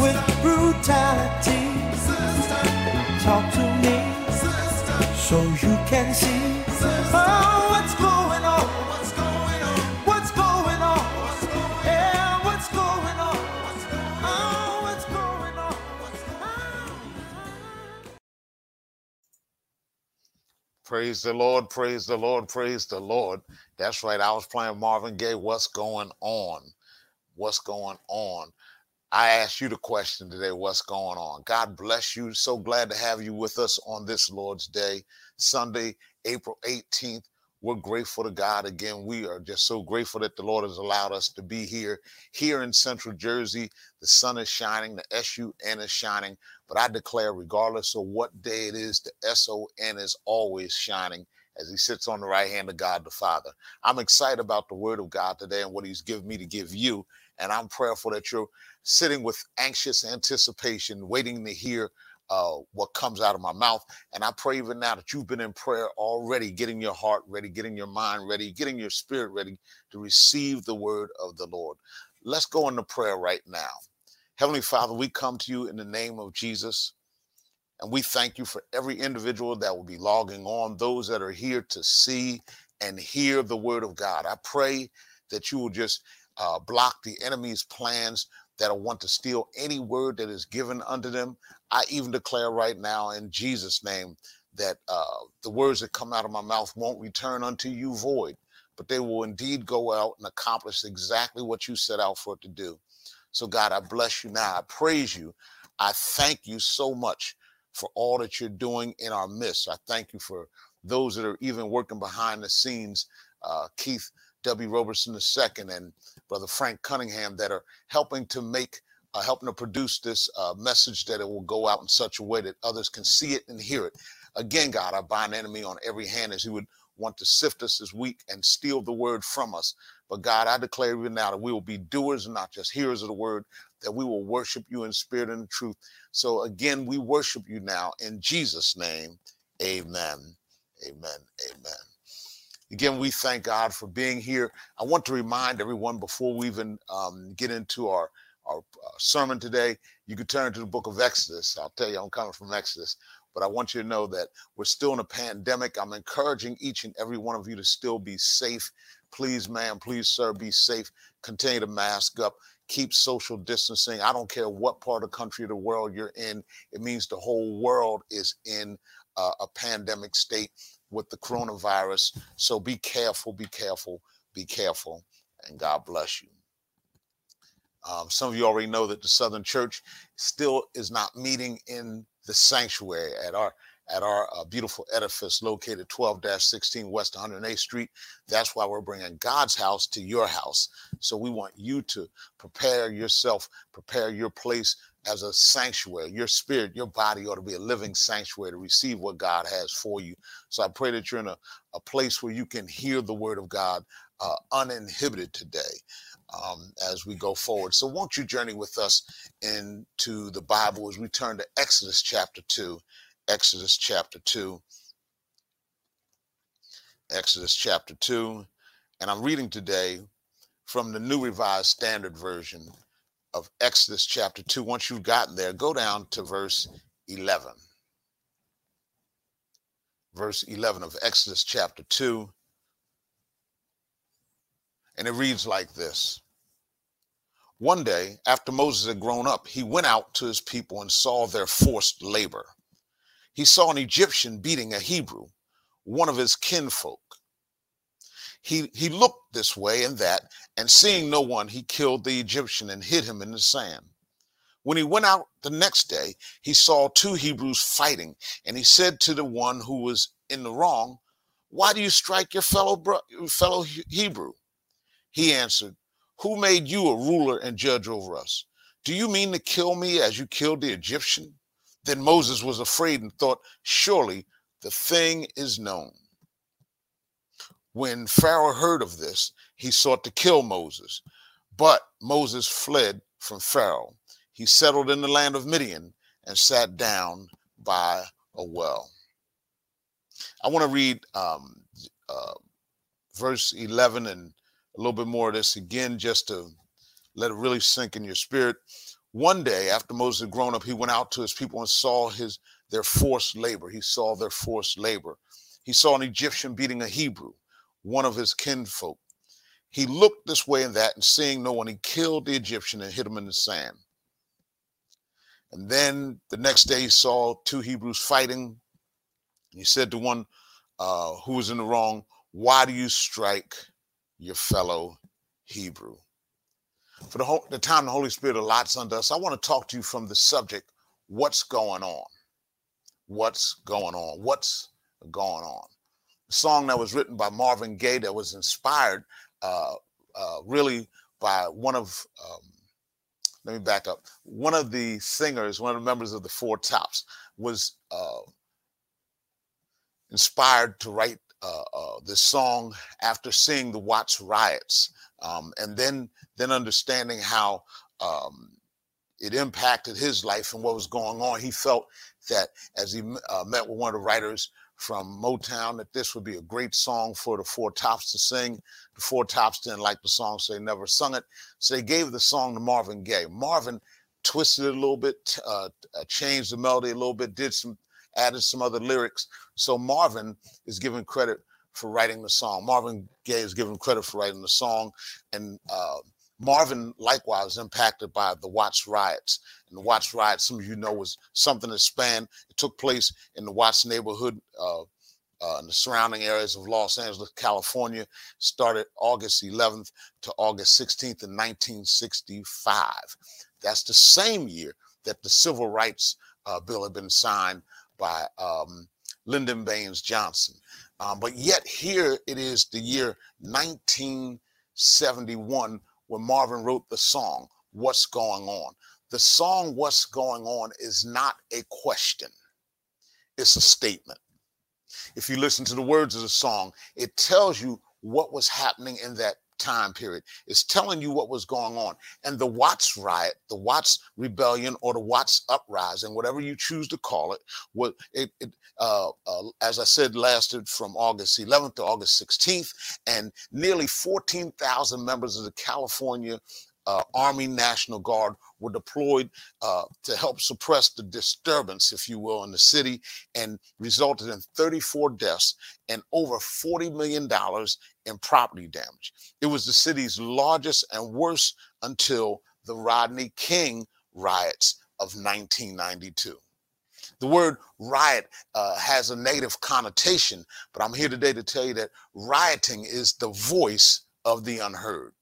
with brutality. Talk to me so you can see oh, what's going on. What's going on? What's going on? Yeah, what's going on? Oh, what's going on? Praise the Lord, praise the Lord, praise the Lord. That's right. I was playing Marvin Gaye. What's going on? What's going on? I ask you the question today, what's going on? God bless you. So glad to have you with us on this Lord's Day, Sunday, April 18th. We're grateful to God again. We are just so grateful that the Lord has allowed us to be here, here in Central Jersey. The sun is shining, the S-U-N is shining. But I declare, regardless of what day it is, the S-O-N is always shining as he sits on the right hand of God the Father. I'm excited about the word of God today and what he's given me to give you. And I'm prayerful that you're sitting with anxious anticipation, waiting to hear uh, what comes out of my mouth. And I pray even now that you've been in prayer already, getting your heart ready, getting your mind ready, getting your spirit ready to receive the word of the Lord. Let's go into prayer right now. Heavenly Father, we come to you in the name of Jesus. And we thank you for every individual that will be logging on, those that are here to see and hear the word of God. I pray that you will just uh, block the enemy's plans that want to steal any word that is given unto them. I even declare right now in Jesus' name that uh, the words that come out of my mouth won't return unto you void, but they will indeed go out and accomplish exactly what you set out for it to do. So, God, I bless you now. I praise you. I thank you so much for all that you're doing in our midst. I thank you for those that are even working behind the scenes, uh, Keith W. Robertson II and Brother Frank Cunningham, that are helping to make, uh, helping to produce this uh, message that it will go out in such a way that others can see it and hear it. Again, God, I bind enemy on every hand as he would want to sift us as week and steal the word from us. But God, I declare even now that we will be doers and not just hearers of the word, that we will worship you in spirit and in truth. So again, we worship you now in Jesus' name. Amen. Amen. Amen. Again, we thank God for being here. I want to remind everyone before we even um, get into our, our uh, sermon today, you can turn to the book of Exodus. I'll tell you, I'm coming from Exodus, but I want you to know that we're still in a pandemic. I'm encouraging each and every one of you to still be safe. Please, ma'am, please, sir, be safe. Continue to mask up. Keep social distancing. I don't care what part of the country or the world you're in. It means the whole world is in uh, a pandemic state with the coronavirus. So be careful, be careful, be careful, and God bless you. Um, some of you already know that the Southern Church still is not meeting in the sanctuary at our at our uh, beautiful edifice located 12-16 West 108th Street. That's why we're bringing God's house to your house. So we want you to prepare yourself, prepare your place as a sanctuary. Your spirit, your body ought to be a living sanctuary to receive what God has for you. So I pray that you're in a, a place where you can hear the word of God uh, uninhibited today. Um, as we go forward. So, won't you journey with us into the Bible as we turn to Exodus chapter 2? Exodus chapter 2. Exodus chapter 2. And I'm reading today from the New Revised Standard Version of Exodus chapter 2. Once you've gotten there, go down to verse 11. Verse 11 of Exodus chapter 2. And it reads like this One day, after Moses had grown up, he went out to his people and saw their forced labor. He saw an Egyptian beating a Hebrew, one of his kinfolk. He, he looked this way and that, and seeing no one, he killed the Egyptian and hid him in the sand. When he went out the next day, he saw two Hebrews fighting, and he said to the one who was in the wrong, Why do you strike your fellow, bro- fellow Hebrew? He answered, Who made you a ruler and judge over us? Do you mean to kill me as you killed the Egyptian? Then Moses was afraid and thought, Surely the thing is known. When Pharaoh heard of this, he sought to kill Moses. But Moses fled from Pharaoh. He settled in the land of Midian and sat down by a well. I want to read um, uh, verse 11 and a little bit more of this again, just to let it really sink in your spirit. One day after Moses had grown up, he went out to his people and saw his their forced labor. He saw their forced labor. He saw an Egyptian beating a Hebrew, one of his kinfolk. He looked this way and that, and seeing no one, he killed the Egyptian and hit him in the sand. And then the next day, he saw two Hebrews fighting. He said to one uh, who was in the wrong, Why do you strike your fellow Hebrew? For the, whole, the time the Holy Spirit allots unto us, I want to talk to you from the subject what's going on? What's going on? What's going on? Song that was written by Marvin Gaye that was inspired uh, uh, really by one of, um, let me back up, one of the singers, one of the members of the Four Tops was uh, inspired to write uh, uh, this song after seeing the Watts riots, um, and then then understanding how um, it impacted his life and what was going on. He felt that as he uh, met with one of the writers from Motown, that this would be a great song for the Four Tops to sing. The Four Tops didn't like the song, so they never sung it. So they gave the song to Marvin Gaye. Marvin twisted it a little bit, uh, uh, changed the melody a little bit, did some added some other lyrics. So Marvin is given credit for writing the song. Marvin Gaye is given credit for writing the song, and uh, Marvin likewise was impacted by the Watts riots. And the Watts riots, some of you know, was something that spanned. It took place in the Watts neighborhood. Uh, uh, in the surrounding areas of Los Angeles, California, started August 11th to August 16th in 1965. That's the same year that the Civil Rights uh, Bill had been signed by um, Lyndon Baines Johnson. Um, but yet, here it is the year 1971 when Marvin wrote the song, What's Going On. The song, What's Going On, is not a question, it's a statement. If you listen to the words of the song, it tells you what was happening in that time period. It's telling you what was going on. And the Watts riot, the Watts rebellion, or the Watts uprising, whatever you choose to call it, was it, it uh, uh, as I said, lasted from August 11th to August 16th, and nearly 14,000 members of the California uh, Army National Guard were deployed uh, to help suppress the disturbance, if you will, in the city and resulted in 34 deaths and over $40 million in property damage. It was the city's largest and worst until the Rodney King riots of 1992. The word riot uh, has a negative connotation, but I'm here today to tell you that rioting is the voice of the unheard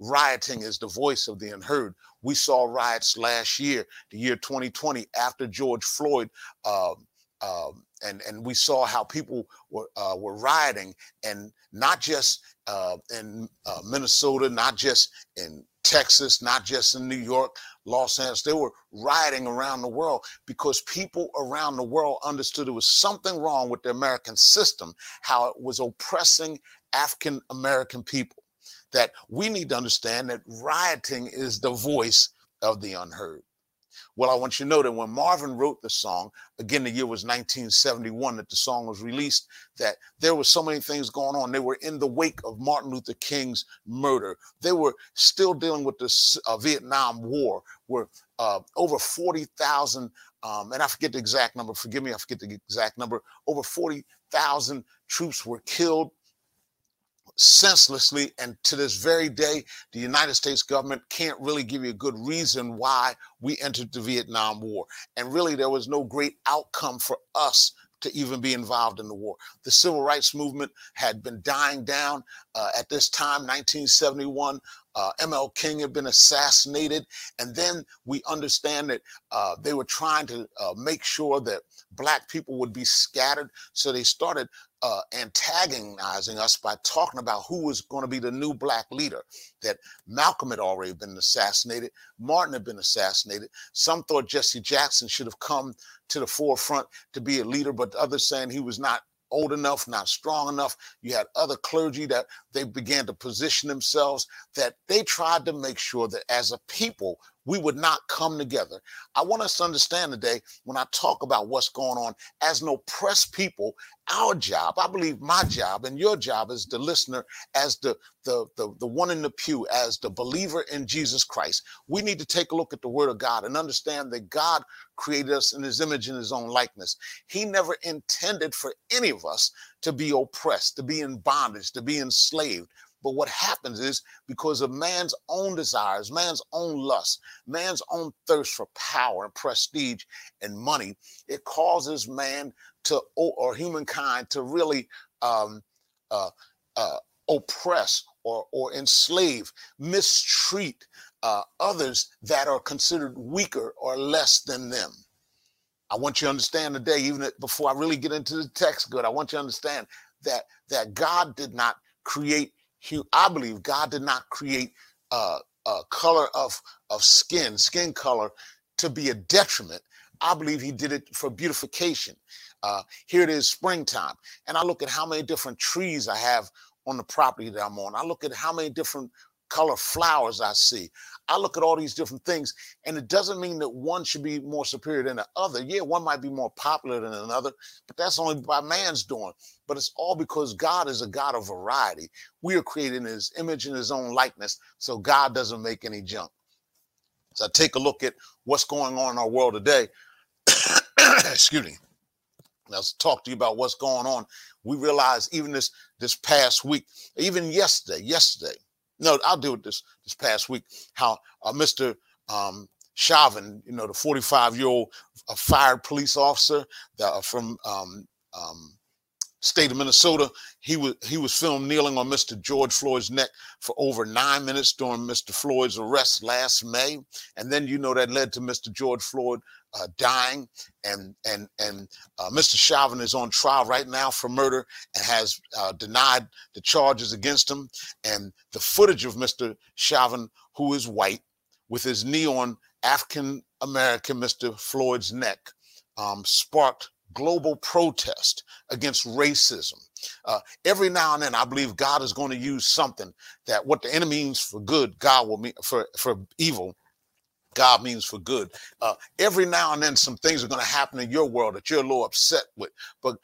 rioting is the voice of the unheard. We saw riots last year, the year 2020, after George Floyd. Uh, uh, and and we saw how people were uh, were rioting, and not just uh, in uh, Minnesota, not just in Texas, not just in New York, Los Angeles. They were rioting around the world because people around the world understood there was something wrong with the American system, how it was oppressing African American people that we need to understand that rioting is the voice of the unheard. Well, I want you to know that when Marvin wrote the song, again, the year was 1971 that the song was released, that there were so many things going on. They were in the wake of Martin Luther King's murder. They were still dealing with the uh, Vietnam War, where uh, over 40,000, um, and I forget the exact number, forgive me, I forget the exact number, over 40,000 troops were killed senselessly. And to this very day, the United States government can't really give you a good reason why we entered the Vietnam War. And really, there was no great outcome for us to even be involved in the war. The civil rights movement had been dying down uh, at this time, 1971. Uh, ML King had been assassinated. And then we understand that uh, they were trying to uh, make sure that black people would be scattered. So they started uh, antagonizing us by talking about who was going to be the new black leader. That Malcolm had already been assassinated, Martin had been assassinated. Some thought Jesse Jackson should have come to the forefront to be a leader, but others saying he was not old enough, not strong enough. You had other clergy that they began to position themselves, that they tried to make sure that as a people, we would not come together. I want us to understand today when I talk about what's going on as an oppressed people, our job, I believe my job and your job as the listener, as the, the, the, the one in the pew, as the believer in Jesus Christ, we need to take a look at the word of God and understand that God created us in his image and his own likeness. He never intended for any of us to be oppressed, to be in bondage, to be enslaved. But what happens is because of man's own desires, man's own lust, man's own thirst for power and prestige and money, it causes man to, or humankind to really um, uh, uh, oppress or, or enslave, mistreat uh, others that are considered weaker or less than them. I want you to understand today, even before I really get into the text good, I want you to understand that that God did not create I believe God did not create uh, a color of of skin, skin color, to be a detriment. I believe He did it for beautification. Uh, here it is, springtime, and I look at how many different trees I have on the property that I'm on. I look at how many different color flowers I see. I look at all these different things, and it doesn't mean that one should be more superior than the other. Yeah, one might be more popular than another, but that's only by man's doing. But it's all because God is a God of variety. We are created in his image and his own likeness, so God doesn't make any junk. So I take a look at what's going on in our world today. Excuse me. Let's talk to you about what's going on. We realize even this this past week, even yesterday, yesterday, no, I'll deal with this this past week. How uh, Mr. Um, Chauvin, you know, the 45 year old uh, fired police officer that, uh, from um, um, state of Minnesota, he was he was filmed kneeling on Mr. George Floyd's neck for over nine minutes during Mr. Floyd's arrest last May, and then you know that led to Mr. George Floyd uh, dying, and and and uh, Mr. Chauvin is on trial right now for murder and has uh, denied the charges against him. And the footage of Mr. Chauvin, who is white, with his knee on African American Mr. Floyd's neck, um, sparked global protest against racism. Uh, every now and then, I believe God is going to use something that what the enemy means for good, God will mean for for evil God means for good. Uh, every now and then, some things are going to happen in your world that you're a little upset with. But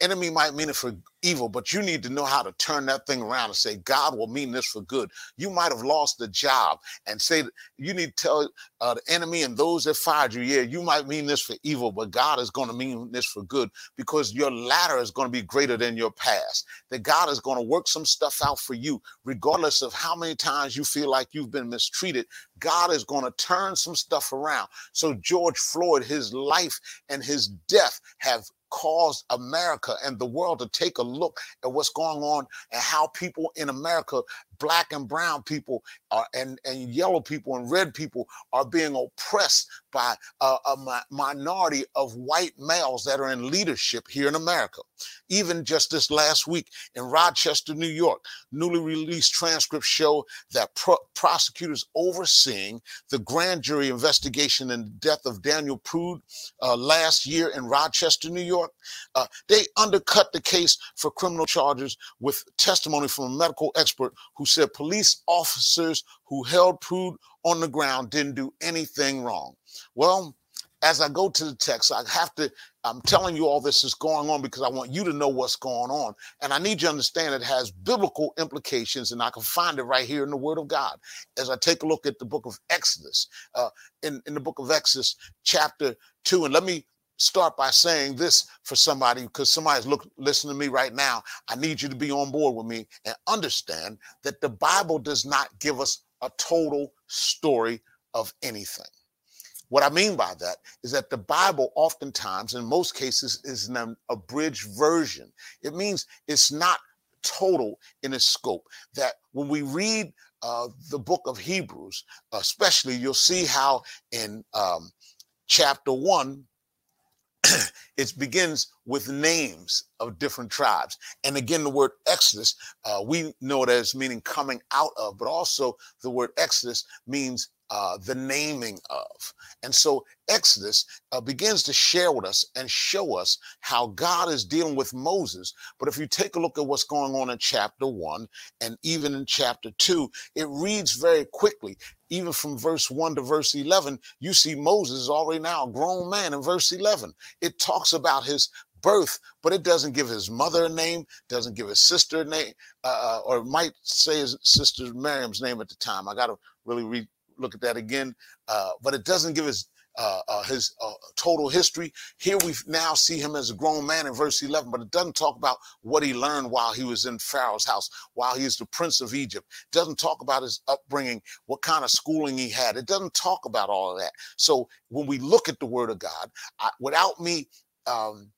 enemy might mean it for evil, but you need to know how to turn that thing around and say, God will mean this for good. You might have lost the job and say, you need to tell uh, the enemy and those that fired you, yeah, you might mean this for evil, but God is going to mean this for good because your latter is going to be greater than your past. That God is going to work some stuff out for you, regardless of how many times you feel like you've been mistreated. God is going to turn some stuff around. So, George Floyd, his life and his death have caused America and the world to take a look at what's going on and how people in America black and brown people are, and, and yellow people and red people are being oppressed by a, a minority of white males that are in leadership here in America. Even just this last week in Rochester, New York, newly released transcripts show that pro- prosecutors overseeing the grand jury investigation in the death of Daniel Prude uh, last year in Rochester, New York, uh, they undercut the case for criminal charges with testimony from a medical expert who said police officers who held Prude on the ground didn't do anything wrong. Well, as I go to the text, I have to, I'm telling you all this is going on because I want you to know what's going on. And I need you to understand it has biblical implications, and I can find it right here in the Word of God. As I take a look at the book of Exodus, uh, in, in the book of Exodus, chapter 2, and let me start by saying this for somebody because somebody's look listening to me right now. I need you to be on board with me and understand that the Bible does not give us a total story of anything. What I mean by that is that the Bible, oftentimes, in most cases, is an abridged version. It means it's not total in its scope. That when we read uh, the book of Hebrews, especially, you'll see how in um, chapter one, it begins with names of different tribes. And again, the word Exodus, uh, we know it as meaning coming out of, but also the word Exodus means uh, the naming of. And so Exodus uh, begins to share with us and show us how God is dealing with Moses. But if you take a look at what's going on in chapter one and even in chapter two, it reads very quickly. Even from verse 1 to verse 11, you see Moses is already now a grown man in verse 11. It talks about his birth, but it doesn't give his mother a name, doesn't give his sister a name, uh, uh or might say his sister Miriam's name at the time. I got to really read look at that again. Uh, but it doesn't give us uh, uh, his uh, total history. Here we now see him as a grown man in verse 11, but it doesn't talk about what he learned while he was in Pharaoh's house, while he is the prince of Egypt. It doesn't talk about his upbringing, what kind of schooling he had. It doesn't talk about all of that. So when we look at the word of God, I, without me um,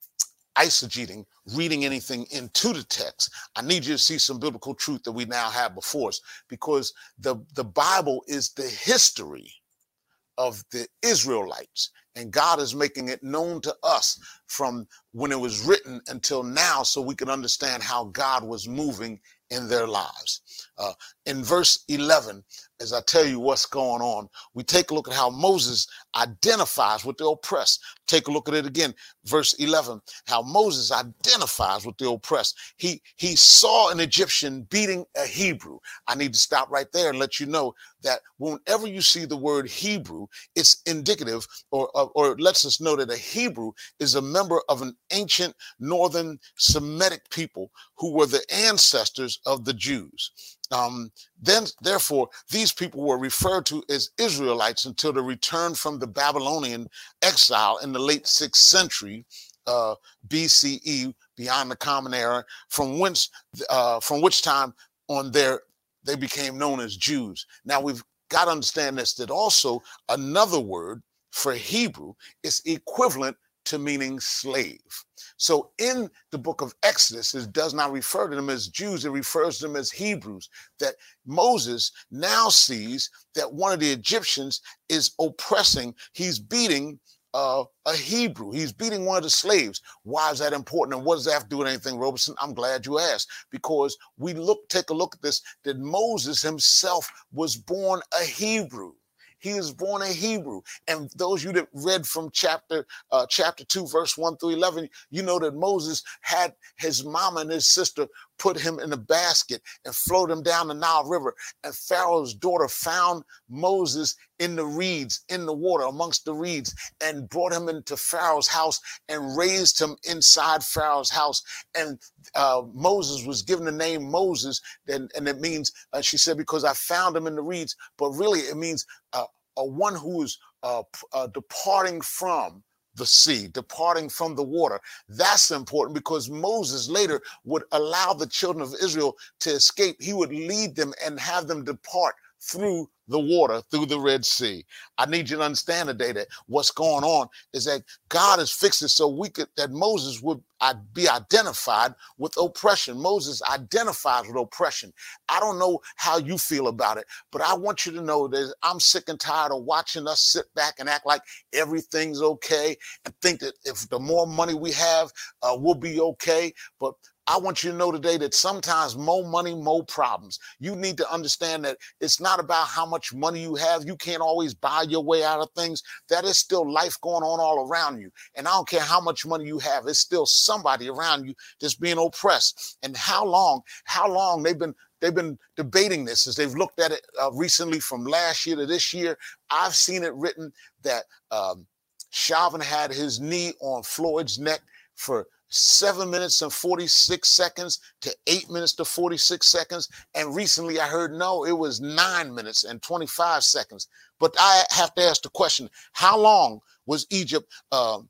eisegeting, reading anything into the text. I need you to see some biblical truth that we now have before us because the, the Bible is the history of the Israelites. And God is making it known to us from when it was written until now so we can understand how God was moving in their lives. Uh, in verse 11, as I tell you what's going on, we take a look at how Moses identifies with the oppressed. Take a look at it again, verse 11, how Moses identifies with the oppressed. He he saw an Egyptian beating a Hebrew. I need to stop right there and let you know that whenever you see the word Hebrew, it's indicative or, or, or lets us know that a Hebrew is a member of an ancient northern Semitic people who were the ancestors of the Jews. Um, then, therefore, these people were referred to as Israelites until the return from the Babylonian exile in the late sixth century uh, BCE, beyond the Common Era, from whence, uh, from which time on there they became known as Jews. Now we've got to understand this that also another word for Hebrew is equivalent to meaning slave. So in the book of Exodus, it does not refer to them as Jews, it refers to them as Hebrews. That Moses now sees that one of the Egyptians is oppressing, he's beating uh, a Hebrew. He's beating one of the slaves. Why is that important? And what does that have to do with anything, Robertson? I'm glad you asked because we look, take a look at this that Moses himself was born a Hebrew. He was born a Hebrew. And those you that read from chapter uh, chapter 2, verse 1 through 11, you know that Moses had his mama and his sister put him in a basket and float him down the Nile River. And Pharaoh's daughter found Moses in the reeds, in the water, amongst the reeds, and brought him into Pharaoh's house and raised him inside Pharaoh's house. And uh, Moses was given the name Moses, and, and it means, uh, she said, because I found him in the reeds, but really it means uh, a one who is uh, uh, departing from the sea, departing from the water. That's important because Moses later would allow the children of Israel to escape. He would lead them and have them depart through the water through the Red Sea. I need you to understand today that what's going on is that God has fixed it so we could that Moses would be identified with oppression. Moses identifies with oppression. I don't know how you feel about it, but I want you to know that I'm sick and tired of watching us sit back and act like everything's okay and think that if the more money we have, uh, we'll be okay. But I want you to know today that sometimes more money, more problems. You need to understand that it's not about how much money you have. You can't always buy your way out of things. That is still life going on all around you. And I don't care how much money you have, it's still somebody around you that's being oppressed. And how long, how long they've been they've been debating this as they've looked at it uh, recently from last year to this year. I've seen it written that um, Chauvin had his knee on Floyd's neck for seven minutes and 46 seconds to eight minutes to 46 seconds. And recently I heard no, it was nine minutes and 25 seconds. But I have to ask the question how long was Egypt, uh,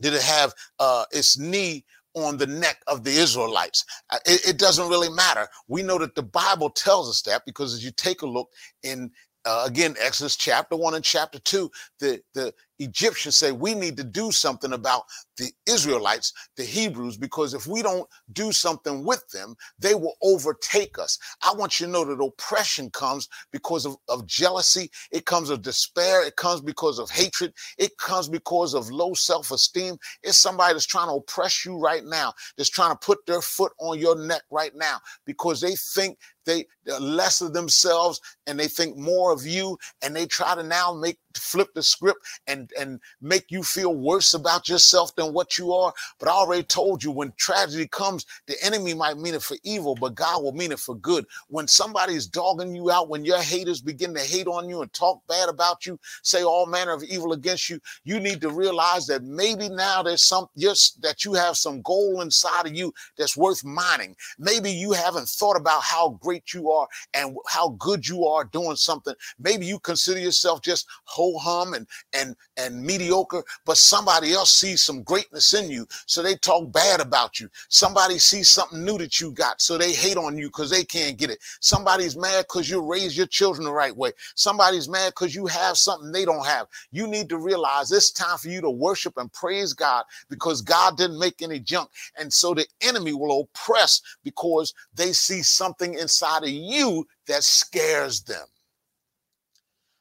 did it have uh, its knee on the neck of the Israelites. Uh, it, it, doesn't really matter. We know that the Bible tells us that because as you take a look in uh, again Exodus chapter one and chapter two, the the Egyptians say we need to do something about the Israelites, the Hebrews, because if we don't do something with them, they will overtake us. I want you to know that oppression comes because of, of jealousy, it comes of despair, it comes because of hatred, it comes because of low self esteem. It's somebody that's trying to oppress you right now, that's trying to put their foot on your neck right now because they think they less of themselves and they think more of you and they try to now make flip the script and and make you feel worse about yourself than what you are. But i already told you when tragedy comes the enemy might mean it for evil but god will mean it for good. When somebody's dogging you out when your haters begin to hate on you and talk bad about you say all manner of evil against you you need to realize that maybe now there's some just that you have some goal inside of you that's worth mining. Maybe you haven't thought about how great you are and how good you are doing something. Maybe you consider yourself just hum and and and mediocre, but somebody else sees some greatness in you, so they talk bad about you. Somebody sees something new that you got, so they hate on you because they can't get it. Somebody's mad because you raise your children the right way. Somebody's mad because you have something they don't have. You need to realize it's time for you to worship and praise God because God didn't make any junk. And so the enemy will oppress because they see something inside of you that scares them.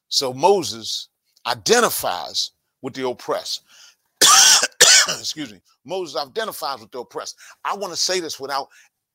So Moses identifies with the oppressed. Excuse me. Moses identifies with the oppressed. I want to say this without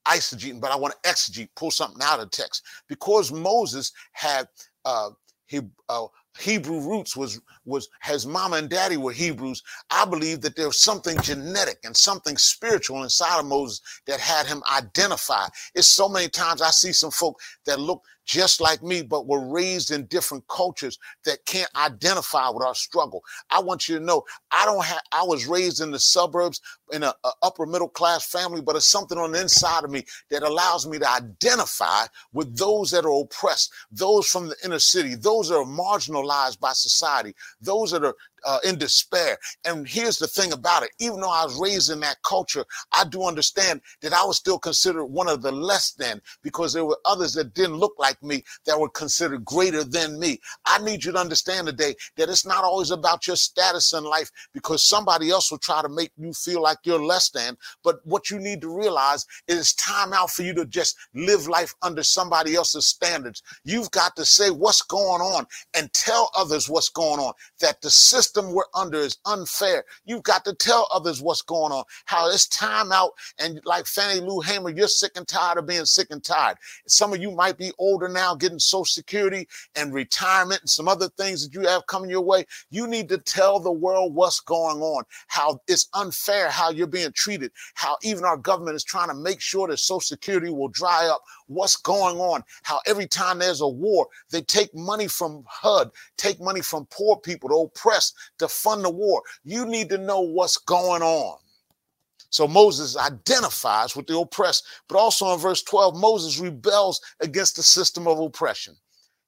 eisegeting, but I want to exegete, pull something out of the text. Because Moses had uh, he, uh, Hebrew roots was was his mama and daddy were Hebrews. I believe that there's something genetic and something spiritual inside of Moses that had him identify. It's so many times I see some folk that look just like me, but were raised in different cultures that can't identify with our struggle. I want you to know I don't have, I was raised in the suburbs in a, a, upper middle class family, but it's something on the inside of me that allows me to identify with those that are oppressed, those from the inner city, those that are marginalized by society, those that are uh, in despair. And here's the thing about it even though I was raised in that culture, I do understand that I was still considered one of the less than because there were others that didn't look like me that were considered greater than me. I need you to understand today that it's not always about your status in life because somebody else will try to make you feel like you're less than. But what you need to realize is time out for you to just live life under somebody else's standards. You've got to say what's going on and tell others what's going on, that the system system we're under is unfair. You've got to tell others what's going on, how it's time out. And like Fannie Lou Hamer, you're sick and tired of being sick and tired. Some of you might be older now, getting Social Security and retirement and some other things that you have coming your way. You need to tell the world what's going on, how it's unfair, how you're being treated, how even our government is trying to make sure that Social Security will dry up. What's going on? How every time there's a war, they take money from HUD, take money from poor people, the oppressed, to fund the war. You need to know what's going on. So Moses identifies with the oppressed, but also in verse 12, Moses rebels against the system of oppression.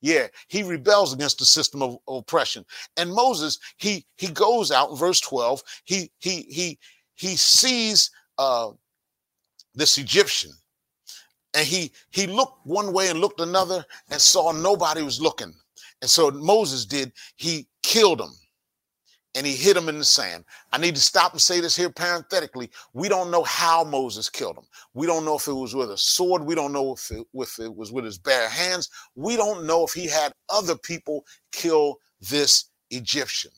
Yeah, he rebels against the system of oppression. And Moses, he he goes out in verse 12, he he he he sees uh this Egyptian and he he looked one way and looked another and saw nobody was looking. And so Moses did, he killed him and he hit him in the sand. I need to stop and say this here parenthetically. We don't know how Moses killed him. We don't know if it was with a sword. We don't know if it, if it was with his bare hands. We don't know if he had other people kill this Egyptian.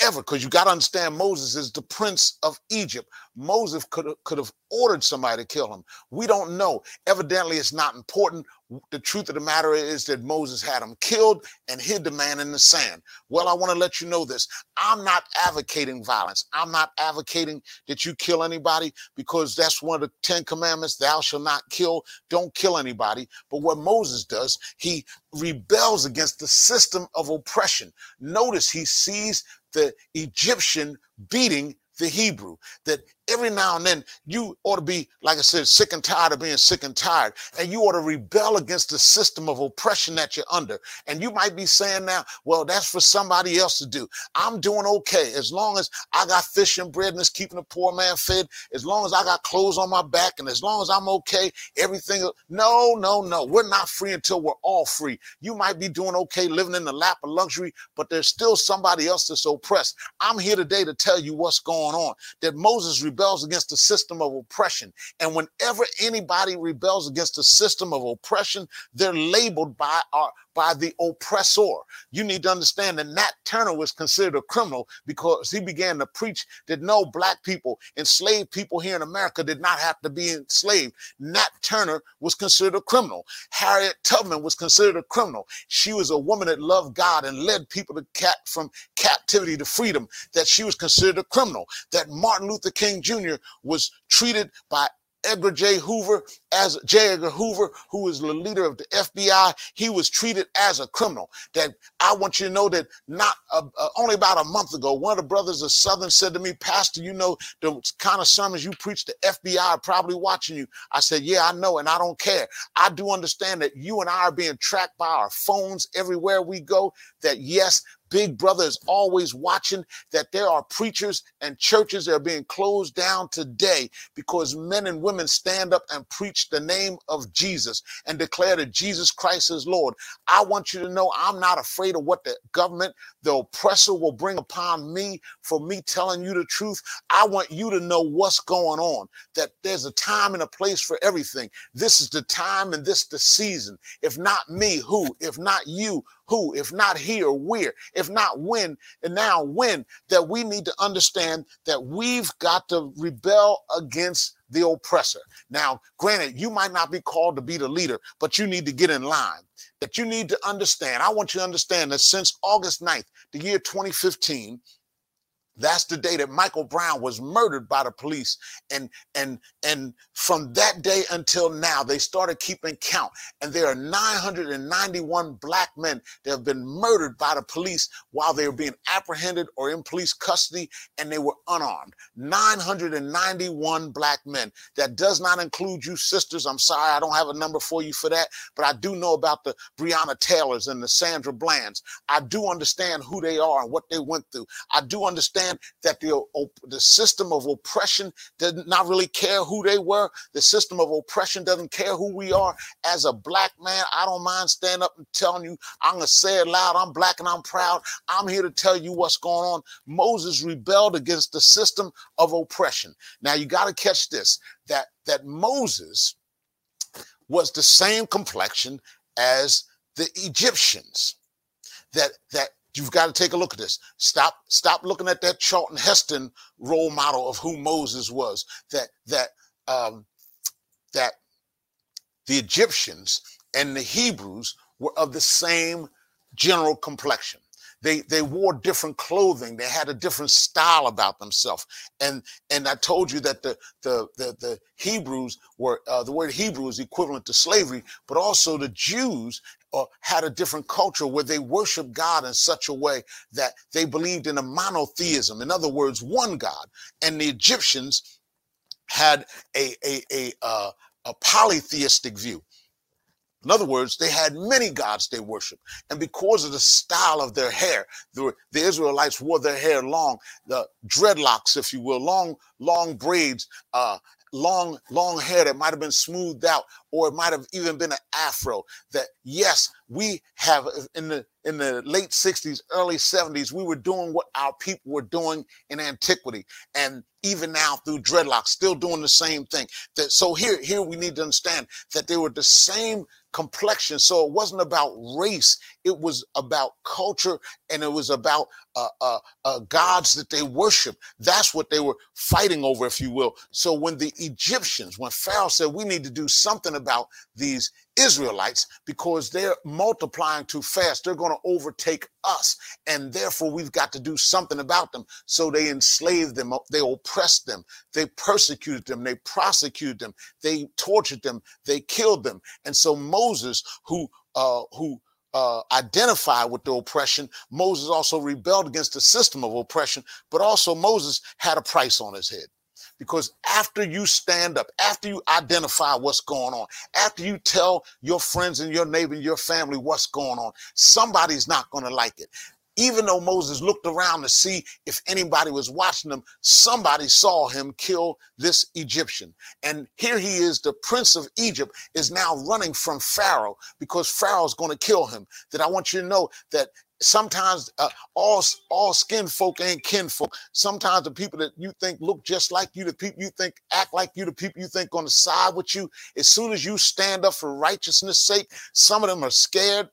However, because you got to understand, Moses is the prince of Egypt. Moses could could have ordered somebody to kill him. We don't know. Evidently, it's not important. The truth of the matter is that Moses had him killed and hid the man in the sand. Well, I want to let you know this. I'm not advocating violence. I'm not advocating that you kill anybody because that's one of the Ten Commandments thou shalt not kill. Don't kill anybody. But what Moses does, he rebels against the system of oppression. Notice he sees the Egyptian beating the Hebrew, that every now and then you ought to be, like I said, sick and tired of being sick and tired. And you ought to rebel against the system of oppression that you're under. And you might be saying now, well, that's for somebody else to do. I'm doing okay as long as I got fish and bread and it's keeping the poor man fed, as long as I got clothes on my back, and as long as I'm okay, everything. No, no, no. We're not free until we're all free. You might be doing okay living in the lap of luxury, but there's still somebody else that's oppressed. I'm here today to tell you what's going on. That Moses rebels against the system of oppression. And whenever anybody rebels against the system of oppression, they're labeled by our by the oppressor. You need to understand that Nat Turner was considered a criminal because he began to preach that no black people, enslaved people here in America did not have to be enslaved. Nat Turner was considered a criminal. Harriet Tubman was considered a criminal. She was a woman that loved God and led people to cat from captivity to freedom. That she was considered a criminal. That Martin Luther King Jr. was treated by Edgar J. Hoover as J. Edgar Hoover, who was the leader of the FBI, he was treated as a criminal. That I want you to know that not uh, uh, only about a month ago, one of the brothers of Southern said to me, Pastor, you know the kind of sermons you preach, the FBI are probably watching you. I said, Yeah, I know, and I don't care. I do understand that you and I are being tracked by our phones everywhere we go. That yes, Big Brother is always watching that there are preachers and churches that are being closed down today because men and women stand up and the name of Jesus and declare that Jesus Christ is Lord. I want you to know I'm not afraid of what the government, the oppressor will bring upon me for me telling you the truth. I want you to know what's going on, that there's a time and a place for everything. This is the time and this the season. If not me, who? If not you, who? If not here, where? If not when, and now when? That we need to understand that we've got to rebel against the oppressor. Now, granted, you might not be called to be the leader, but you need to get in line. That you need to understand. I want you to understand that since August 9th, the year 2015, that's the day that Michael Brown was murdered by the police. And and and from that day until now, they started keeping count. And there are 991 black men that have been murdered by the police while they were being apprehended or in police custody and they were unarmed. 991 black men. That does not include you sisters. I'm sorry, I don't have a number for you for that, but I do know about the Breonna Taylors and the Sandra Blands. I do understand who they are and what they went through. I do understand understand that the, the system of oppression did not really care who they were. The system of oppression doesn't care who we are. As a black man, I don't mind standing up and telling you, I'm going to say it loud. I'm black and I'm proud. I'm here to tell you what's going on. Moses rebelled against the system of oppression. Now you got to catch this, that, that Moses was the same complexion as the Egyptians. That, that You've got to take a look at this. Stop, stop looking at that Charlton Heston role model of who Moses was. That that um, that the Egyptians and the Hebrews were of the same general complexion. They they wore different clothing. They had a different style about themselves. And and I told you that the the the, the Hebrews were uh, the word Hebrew is equivalent to slavery, but also the Jews uh, had a different culture where they worshiped God in such a way that they believed in a monotheism. In other words, one God. And the Egyptians had a a a, uh, a polytheistic view. In other words, they had many gods they worshiped. And because of the style of their hair, the, the Israelites wore their hair long, the dreadlocks, if you will, long, long braids, uh, long, long hair that might have been smoothed out, or it might have even been an afro. That yes, we have in the in the late 60s, early 70s, we were doing what our people were doing in antiquity. And even now through dreadlocks, still doing the same thing. That so here, here we need to understand that they were the same complexion. So it wasn't about race, it was about culture and it was about uh, uh, uh, gods that they worship. That's what they were fighting over, if you will. So when the Egyptians, when Pharaoh said, we need to do something about these Israelites because they're multiplying too fast. They're going to overtake us. And therefore, we've got to do something about them. So they enslaved them, they oppressed them, they persecuted them, they prosecuted them, they tortured them, they killed them. And so Moses, who uh, who uh, identified with the oppression, Moses also rebelled against the system of oppression, but also Moses had a price on his head Because after you stand up, after you identify what's going on, after you tell your friends and your neighbor and your family what's going on, somebody's not going to like it even though Moses looked around to see if anybody was watching him, somebody saw him kill this Egyptian. And here he is, the prince of Egypt is now running from Pharaoh because Pharaoh's going to kill him. That I want you to know that sometimes uh, all all skin folk ain't kinfolk. Sometimes the people that you think look just like you, the people you think act like you, the people you think on the side with you, as soon as you stand up for righteousness' sake, some of them are scared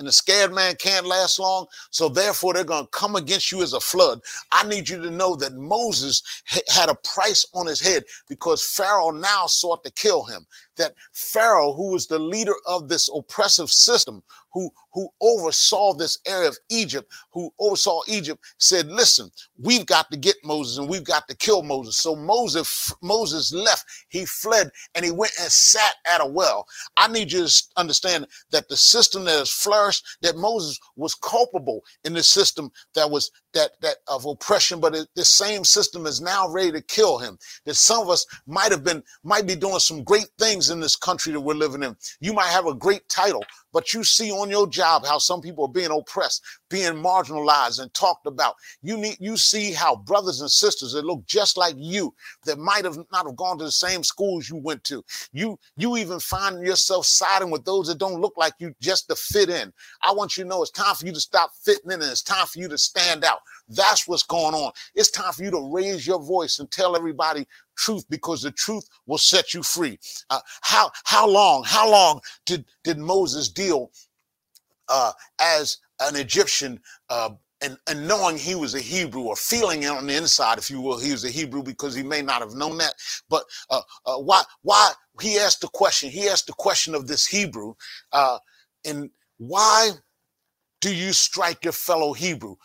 and the scared man can't last long. So therefore, they're going to come against you as a flood. I need you to know that Moses had a price on his head because Pharaoh now sought to kill him. That Pharaoh, who was the leader of this oppressive system, who who oversaw this area of Egypt, who oversaw Egypt, said, "Listen, we've got to get Moses and we've got to kill Moses." So Moses Moses left. He fled and he went and sat at a well. I need you to understand that the system that has flourished, that Moses was culpable in the system that was that that of oppression, but it, this same system is now ready to kill him. That some of us might have been might be doing some great things in this country that we're living in. You might have a great title, but you see on your job how some people are being oppressed, being marginalized and talked about. You need you see how brothers and sisters that look just like you that might have not have gone to the same schools you went to. You you even find yourself siding with those that don't look like you just to fit in. I want you to know it's time for you to stop fitting in and it's time for you to stand out. That's what's going on. It's time for you to raise your voice and tell everybody truth because the truth will set you free. Uh, how how long how long did did Moses deal uh, as an Egyptian? Uh, and, and knowing he was a Hebrew or feeling it on the inside, if you will, he was a Hebrew because he may not have known that. But uh, uh, why? Why he asked the question? He asked the question of this Hebrew, uh, and why do you strike your fellow Hebrew?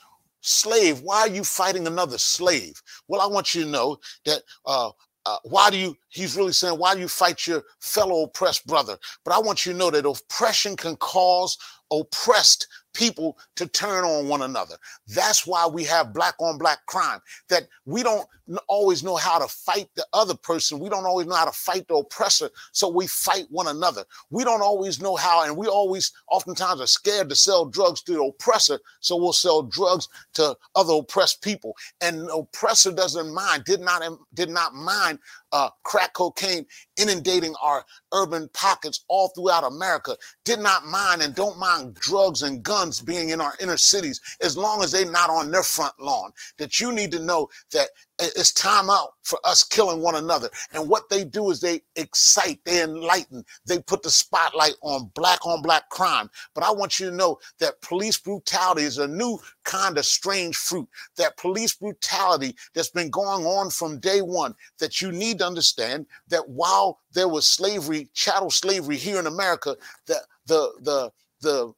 Slave. Why are you fighting another slave? Well, I want you to know that uh, uh, why do you, he's really saying, why do you fight your fellow oppressed brother? But I want you to know that oppression can cause oppressed people to turn on one another. That's why we have black on black crime, that we don't always know how to fight the other person. We don't always know how to fight the oppressor. So we fight one another. We don't always know how, and we always oftentimes are scared to sell drugs to the oppressor. So we'll sell drugs to other oppressed people. And the oppressor doesn't mind, did not, did not mind uh, crack cocaine inundating our urban pockets all throughout America, did not mind and don't mind drugs and guns being in our inner cities as long as they're not on their front lawn. That you need to know that it's time out for us killing one another. And what they do is they excite, they enlighten, they put the spotlight on black on black crime. But I want you to know that police brutality is a new kind of strange fruit. That police brutality that's been going on from day one, that you need to understand that while there was slavery, chattel slavery here in America, that the the the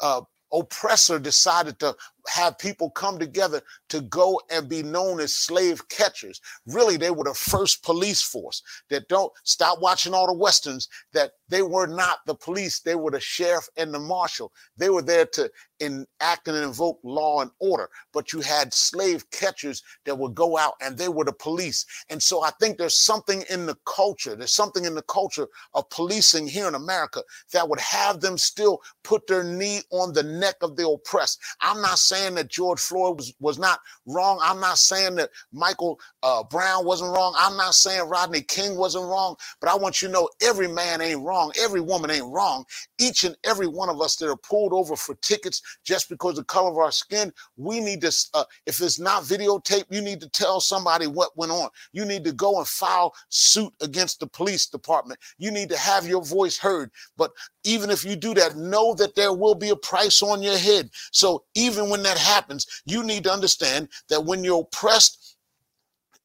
uh, oppressor decided to have people come together to go and be known as slave catchers. Really, they were the first police force that don't stop watching all the westerns, that they were not the police, they were the sheriff and the marshal. They were there to enact and invoke law and order. But you had slave catchers that would go out and they were the police. And so I think there's something in the culture, there's something in the culture of policing here in America that would have them still put their knee on the neck of the oppressed. I'm not saying saying that George Floyd was, was not wrong. I'm not saying that Michael uh, Brown wasn't wrong. I'm not saying Rodney King wasn't wrong. But I want you to know every man ain't wrong. Every woman ain't wrong. Each and every one of us that are pulled over for tickets just because the color of our skin, we need to, uh, if it's not videotape, you need to tell somebody what went on. You need to go and file suit against the police department. You need to have your voice heard. But even if you do that, know that there will be a price on your head. So even when that happens, you need to understand that when you're oppressed,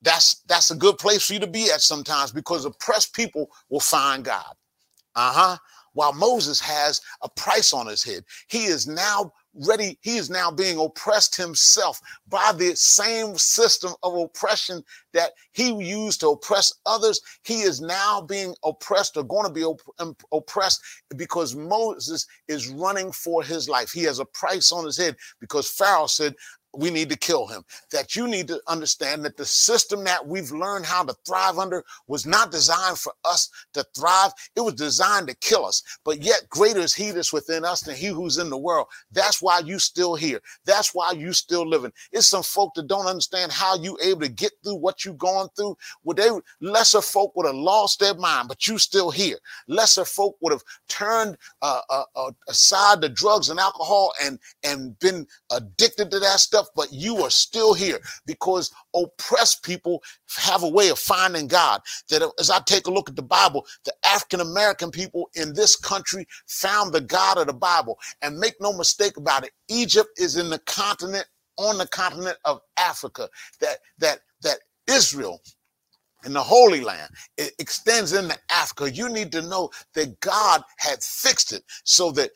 that's that's a good place for you to be at sometimes because oppressed people will find God. Uh-huh. While Moses has a price on his head, he is now ready. He is now being oppressed himself by the same system of oppression that he used to oppress others. He is now being oppressed or going to be op- um, oppressed because Moses is running for his life. He has a price on his head because Pharaoh said, we need to kill him. That you need to understand that the system that we've learned how to thrive under was not designed for us to thrive. It was designed to kill us. But yet greater is he that's within us than he who's in the world. That's why you still here. That's why you still living. It's some folk that don't understand how you able to get through what you going through. Would they lesser folk would have lost their mind, but you still here. Lesser folk would have turned uh, uh, uh, aside the drugs and alcohol and and been addicted to that stuff, but you are still here because oppressed people have a way of finding God. That as I take a look at the Bible, the African American people in this country found the God of the Bible. And make no mistake about it, Egypt is in the continent on the continent of Africa. That that that Israel in the Holy Land. It extends into Africa. You need to know that God had fixed it so that,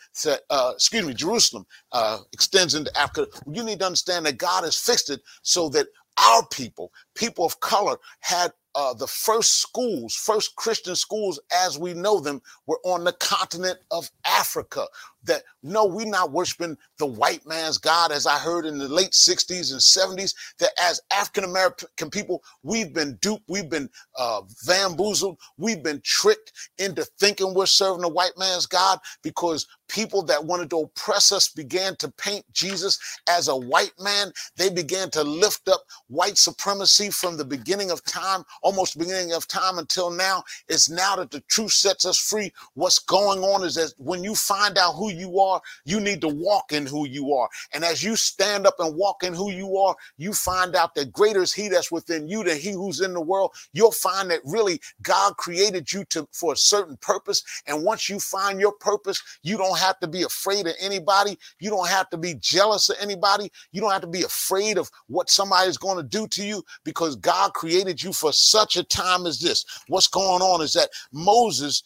uh, excuse me, Jerusalem uh, extends into Africa. You need to understand that God has fixed it so that our people, people of color, had uh, the first schools, first Christian schools as we know them, were on the continent of Africa. That no, we're not worshiping the white man's God, as I heard in the late 60s and 70s. That as African American people, we've been duped, we've been uh, bamboozled, we've been tricked into thinking we're serving the white man's God because people that wanted to oppress us began to paint Jesus as a white man. They began to lift up white supremacy from the beginning of time, almost beginning of time until now. It's now that the truth sets us free. What's going on is that when you find out who you are, you need to walk in who you are. And as you stand up and walk in who you are, you find out that greater is he that's within you than he who's in the world. You'll find that really God created you to for a certain purpose. And once you find your purpose, you don't have to be afraid of anybody. You don't have to be jealous of anybody. You don't have to be afraid of what somebody's going to do to you because God created you for such a time as this. What's going on is that Moses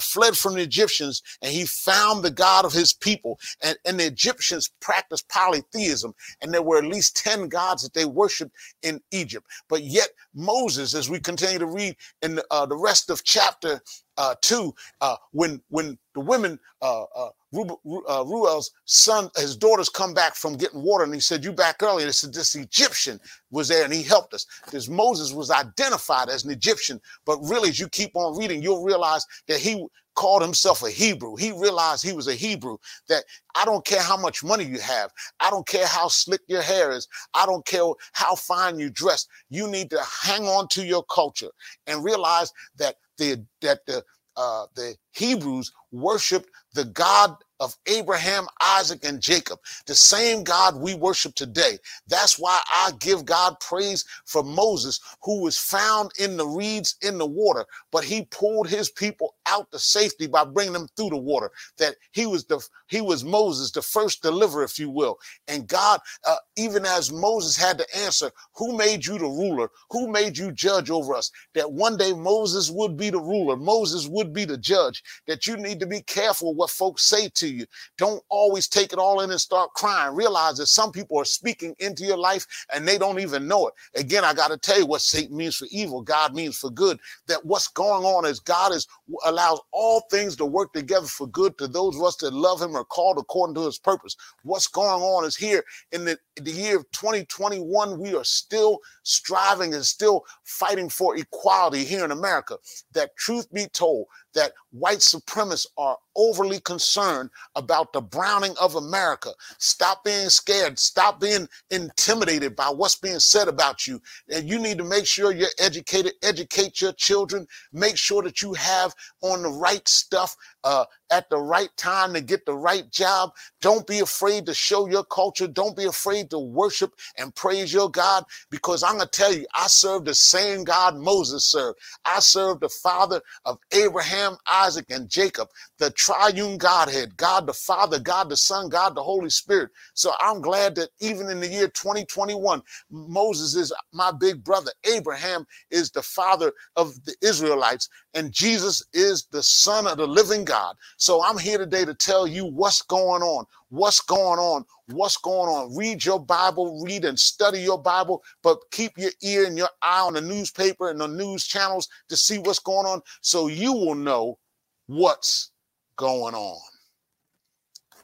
fled from the Egyptians and he found the God of his people. And, and the Egyptians practiced polytheism, and there were at least 10 gods that they worshiped in Egypt. But yet, Moses, as we continue to read in the, uh, the rest of chapter uh, two, uh, when when the women, uh, uh, uh, Reuel's son, his daughters come back from getting water, and he said, "You back earlier." They said, "This Egyptian was there, and he helped us." Because Moses was identified as an Egyptian, but really, as you keep on reading, you'll realize that he called himself a Hebrew. He realized he was a Hebrew. That I don't care how much money you have. I don't care how slick your hair is. I don't care how fine you dress. You need to hang on to your culture and realize that the that the uh, the Hebrews worshipped the God of Abraham, Isaac, and Jacob, the same God we worship today. That's why I give God praise for Moses, who was found in the reeds in the water, but he pulled his people out to safety by bringing them through the water. That he was the he was Moses, the first deliverer, if you will. And God, uh, even as Moses had to answer, "Who made you the ruler? Who made you judge over us?" That one day Moses would be the ruler, Moses would be the judge. That you need to be careful what folks say to you. Don't always take it all in and start crying. Realize that some people are speaking into your life and they don't even know it. Again, I got to tell you what Satan means for evil, God means for good. That what's going on is God is allows all things to work together for good to those of us that love him are called according to his purpose. What's going on is here in the, the year of 2021, we are still striving and still fighting for equality here in America. That truth be told, that white supremacists are overly concerned about the browning of America. Stop being scared. Stop being intimidated by what's being said about you. And you need to make sure you're educated, educate your children, make sure that you have on the right stuff uh, at the right time to get the right job. Don't be afraid to show your culture. Don't be afraid to worship and praise your God because I'm going to tell you, I serve the same God Moses served. I serve the father of Abraham, Isaac, and Jacob, the triune Godhead, God the Father, God the Son, God the Holy Spirit. So I'm glad that even in the year 2021, Moses is my big brother. Abraham is the father of the Israelites, and Jesus is the son of the living God. So I'm here today to tell you what's going on, what's going on, what's going on. Read your Bible, read and study your Bible, but keep your ear and your eye on the newspaper and the news channels to see what's going on so you will know what's going on.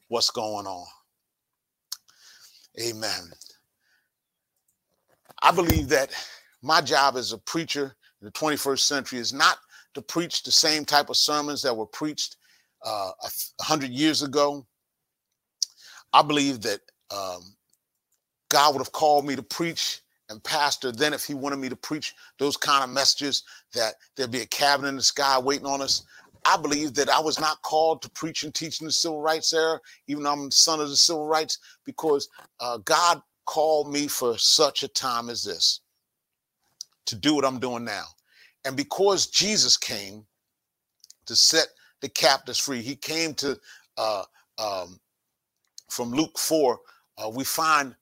What's going on. Amen. I believe that my job as a preacher in the 21st century is not to preach the same type of sermons that were preached uh, a hundred years ago. I believe that um, God would have called me to preach and pastor then if he wanted me to preach those kind of messages that there'd be a cabin in the sky waiting on us. I believe that I was not called to preach and teach in the civil rights era, even though I'm the son of the civil rights, because uh, God called me for such a time as this to do what I'm doing now. And because Jesus came to set the captives free, he came to, uh, um, from Luke 4, uh, we find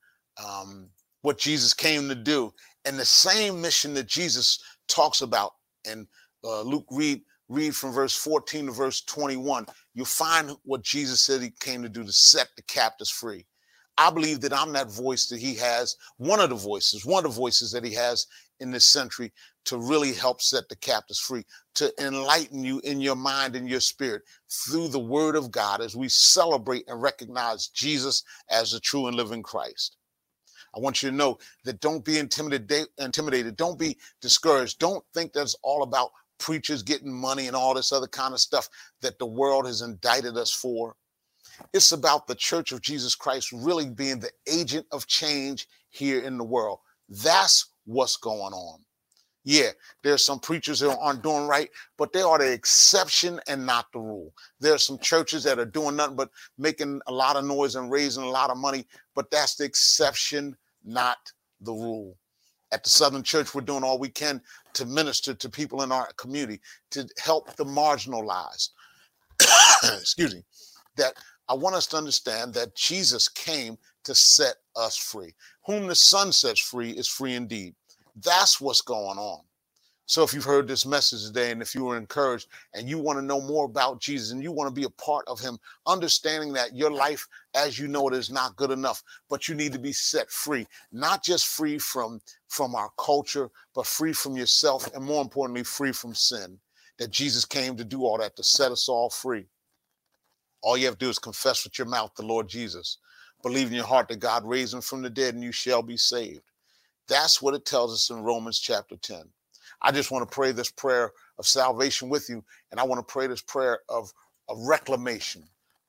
um, what Jesus came to do. And the same mission that Jesus talks about and uh, Luke, read, read from verse 14 to verse 21. You'll find what Jesus said he came to do to set the captives free. I believe that I'm that voice that he has, one of the voices, one of the voices that he has in this century to really help set the captives free, to enlighten you in your mind and your spirit through the word of God as we celebrate and recognize Jesus as the true and living Christ. I want you to know that don't be intimidated. Don't be discouraged. Don't think that's all about preachers getting money and all this other kind of stuff that the world has indicted us for. It's about the church of Jesus Christ really being the agent of change here in the world. That's what's going on. Yeah, there's some preachers that aren't doing right, but they are the exception and not the rule. There are some churches that are doing nothing but making a lot of noise and raising a lot of money, but that's the exception, not the rule. At the Southern Church, we're doing all we can to minister to people in our community, to help the marginalized. Excuse me. That I want us to understand that Jesus came to set us free. Whom the Son sets free is free indeed. That's what's going on. So if you've heard this message today and if you were encouraged and you want to know more about Jesus and you want to be a part of him, understanding that your life as you know it is not good enough, but you need to be set free, not just free from from our culture, but free from yourself and more importantly free from sin. That Jesus came to do all that to set us all free. All you have to do is confess with your mouth the Lord Jesus. Believe in your heart that God raised him from the dead and you shall be saved. That's what it tells us in Romans chapter 10. I just want to pray this prayer of salvation with you, and I want to pray this prayer of, of reclamation,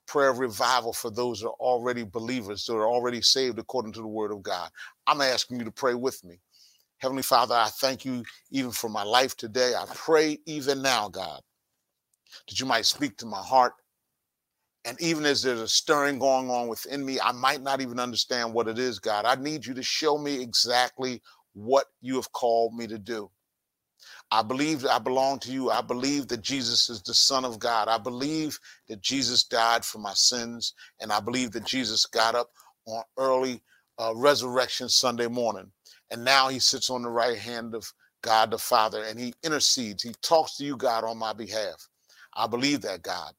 prayer of revival for those that are already believers, that are already saved according to the word of God. I'm asking you to pray with me. Heavenly Father, I thank you even for my life today. I pray even now, God, that you might speak to my heart and even as there's a stirring going on within me, I might not even understand what it is, God. I need you to show me exactly what you have called me to do. I believe that I belong to you. I believe that Jesus is the Son of God. I believe that Jesus died for my sins. And I believe that Jesus got up on early uh, resurrection Sunday morning. And now he sits on the right hand of God the Father and he intercedes. He talks to you, God, on my behalf. I believe that, God.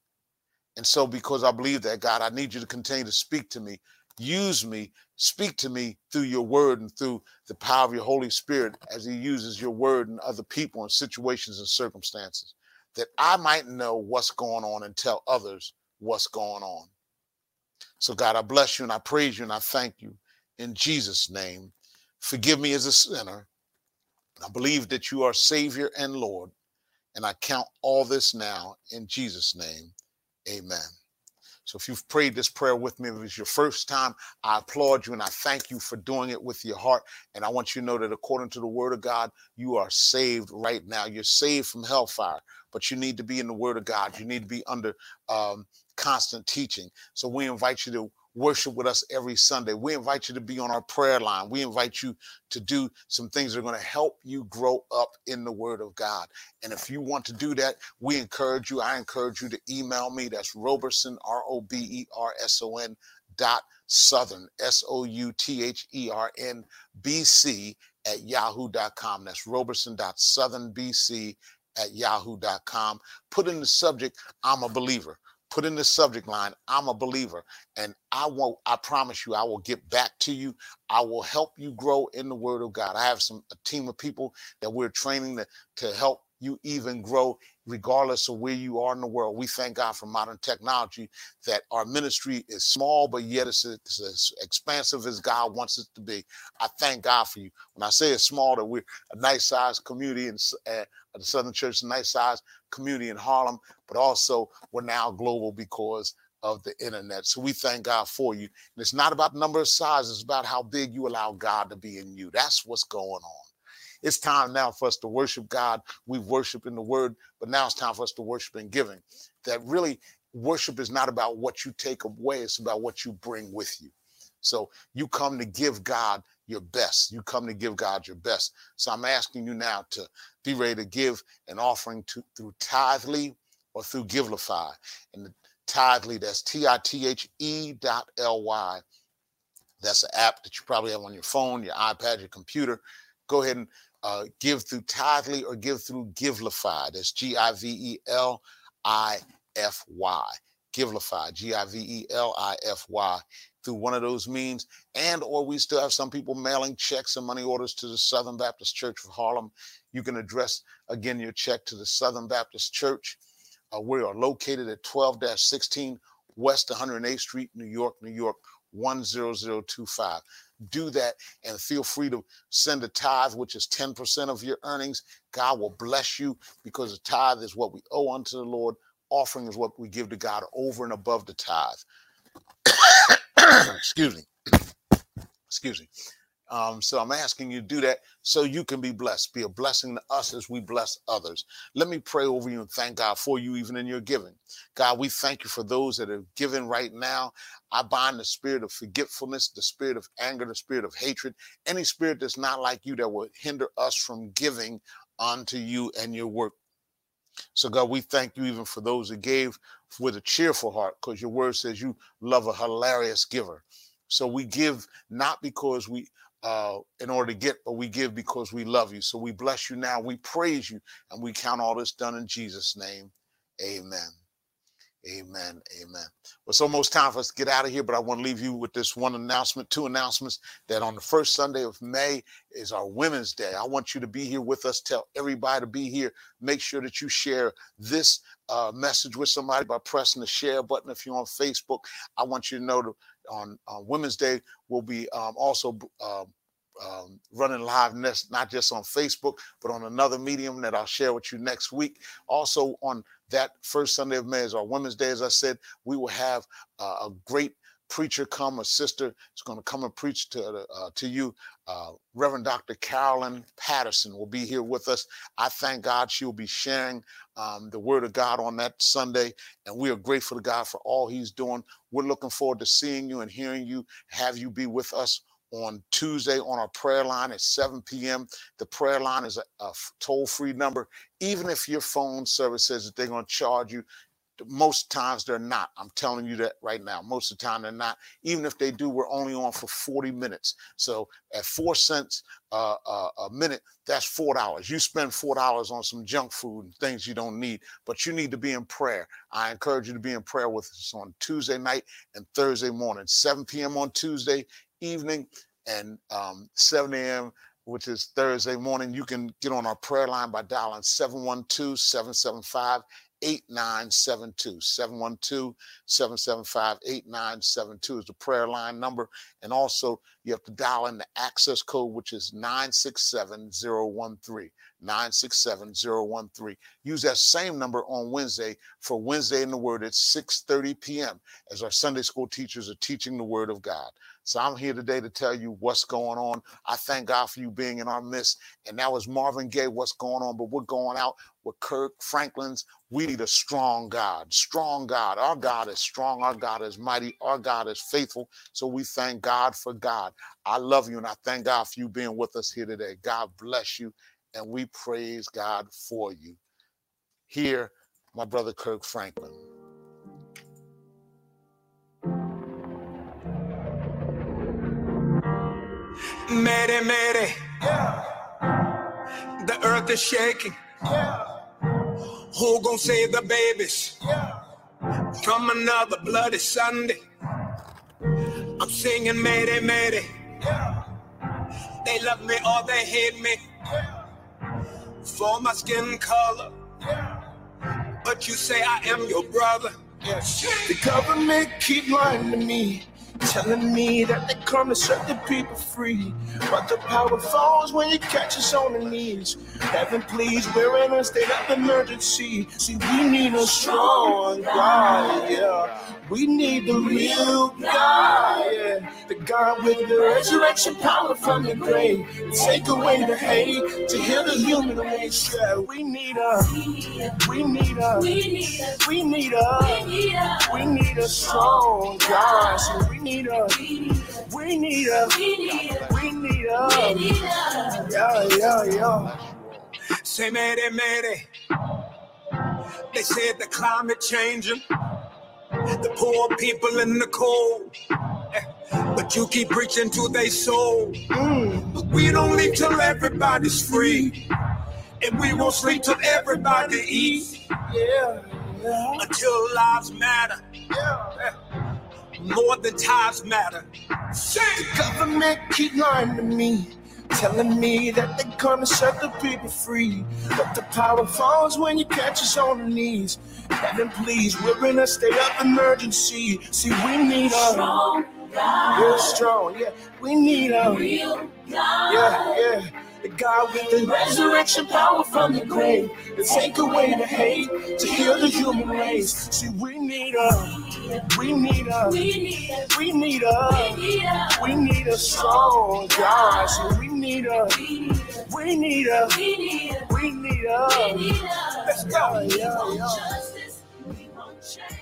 And so, because I believe that, God, I need you to continue to speak to me. Use me, speak to me through your word and through the power of your Holy Spirit as He uses your word and other people and situations and circumstances, that I might know what's going on and tell others what's going on. So, God, I bless you and I praise you and I thank you in Jesus' name. Forgive me as a sinner. I believe that you are Savior and Lord. And I count all this now in Jesus' name. Amen. So if you've prayed this prayer with me, if it's your first time, I applaud you and I thank you for doing it with your heart. And I want you to know that according to the word of God, you are saved right now. You're saved from hellfire, but you need to be in the word of God. You need to be under um, constant teaching. So we invite you to worship with us every Sunday. We invite you to be on our prayer line. We invite you to do some things that are going to help you grow up in the Word of God. And if you want to do that, we encourage you. I encourage you to email me. That's Roberson, R O B E R S O N dot Southern, S O U T H E R N B C at yahoo.com. That's Roberson dot Southern BC at yahoo.com. Put in the subject, I'm a believer put in the subject line i'm a believer. And i won't i promise you i will get back to you. I will help you grow in the word of god. I have some a team of people that we're training to, to help you even grow regardless of where you are in the world. We thank God for modern technology that our ministry is small, but yet it's, it's as expansive as God wants it to be. I thank God for you. When I say it's small, that we're a nice sized community in uh, the Southern Church, a nice sized community in Harlem, but also we're now global because of the internet. So we thank God for you. And it's not about number of sizes, it's about how big you allow God to be in you. That's what's going on. It's time now for us to worship God. We worship in the word, but now it's time for us to worship in giving. That really worship is not about what you take away, it's about what you bring with you. So you come to give God your best. You come to give God your best. So I'm asking you now to be ready to give an offering to through Tithely or through Givelify. And the Tithely, that's T-I-T-H-E dot L-Y. That's an app that you probably have on your phone, your iPad, your computer. Go ahead and uh, give through Tithely or give through Givelify. That's G I V E L I F Y. Givelify, G I V E L I F Y, through one of those means. And or we still have some people mailing checks and money orders to the Southern Baptist Church of Harlem. You can address again your check to the Southern Baptist Church. Uh, we are located at 12 16 West 108th Street, New York, New York 10025 do that and feel free to send a tithe, which is 10% of your earnings. God will bless you because the tithe is what we owe unto the Lord. Offering is what we give to God over and above the tithe. Excuse me. Excuse me. Um, so I'm asking you to do that so you can be blessed, be a blessing to us as we bless others. Let me pray over you and thank God for you, even in your giving. God, we thank you for those that are giving right now. I bind the spirit of forgetfulness, the spirit of anger, the spirit of hatred, any spirit that's not like you that will hinder us from giving unto you and your work. So, God, we thank you even for those that gave with a cheerful heart, because your word says you love a hilarious giver. So we give not because we uh, in order to get, but we give because we love you. So we bless you now. We praise you, and we count all this done in Jesus' name. Amen. Amen. Amen. Well, it's almost time for us to get out of here, but I want to leave you with this one announcement, two announcements that on the first Sunday of May is our Women's Day. I want you to be here with us. Tell everybody to be here. Make sure that you share this uh, message with somebody by pressing the share button. If you're on Facebook, I want you to know to on, on Women's Day, we'll be um, also uh, um, running live next, not just on Facebook, but on another medium that I'll share with you next week. Also, on that first Sunday of May is our Women's Day. As I said, we will have uh, a great preacher come, a sister is going to come and preach to uh, to you. Uh, Reverend Dr. Carolyn Patterson will be here with us. I thank God she will be sharing um, the Word of God on that Sunday, and we are grateful to God for all He's doing. We're looking forward to seeing you and hearing you. Have you be with us on Tuesday on our prayer line at 7 p.m. The prayer line is a, a toll free number. Even if your phone service says that they're going to charge you, most times they're not. I'm telling you that right now. Most of the time they're not. Even if they do, we're only on for 40 minutes. So at four cents uh, uh, a minute, that's four dollars. You spend four dollars on some junk food and things you don't need, but you need to be in prayer. I encourage you to be in prayer with us on Tuesday night and Thursday morning, 7 p.m. on Tuesday evening and um, 7 a.m which is Thursday morning. You can get on our prayer line by dialing 712 775 8972. 712 775 8972 is the prayer line number. And also, you have to dial in the access code, which is 967013. 967013. Use that same number on Wednesday for Wednesday in the Word at 6:30 p.m. as our Sunday school teachers are teaching the Word of God. So I'm here today to tell you what's going on. I thank God for you being in our midst. And that was Marvin Gaye, what's going on. But we're going out with Kirk Franklin's. We need a strong God, strong God. Our God is strong. Our God is mighty. Our God is faithful. So we thank God for God. I love you and I thank God for you being with us here today. God bless you. And we praise God for you. Here, my brother Kirk Franklin. Mayday, mayday. Yeah. The earth is shaking. Yeah. Who gonna save the babies? Yeah. From another bloody Sunday. I'm singing mayday, mayday. They love me or they hate me. For my skin color. But you say I am your brother. The government keep lying to me. Telling me that they come to set the people free. But the power falls when you catch us on the knees. Heaven, please, we're in a state of emergency. See, we need a strong God, yeah. We need the real God, yeah. The God with the resurrection power from the grave. Take away the hate to heal the human race, yeah. We need a, we need a, we need a, we need a strong God. So we need a, we need a, we need a, yeah, yeah, yeah. Say, Mayday, Mayday. They said the climate changing, the poor people in the cold. But you keep preaching to their soul. Mm. But we don't leave till everybody's free. And we won't sleep till everybody eats. Yeah. yeah. Until lives matter. Yeah. More than ties matter. The government keep lying to me. Telling me that they're gonna set the people free. But the power falls when you catch us on the knees. Heaven, please, we're in a state of emergency. See, we need a strong God. Real strong, yeah. We need a real God. Yeah, yeah. The God with the resurrection power from the grave to take away the hate, to heal the human race. See, we need a, we need a, we need a, we need a, we strong God. We need a, we need a, we need a. Let's go. Yeah, yeah. Justice, we won't change.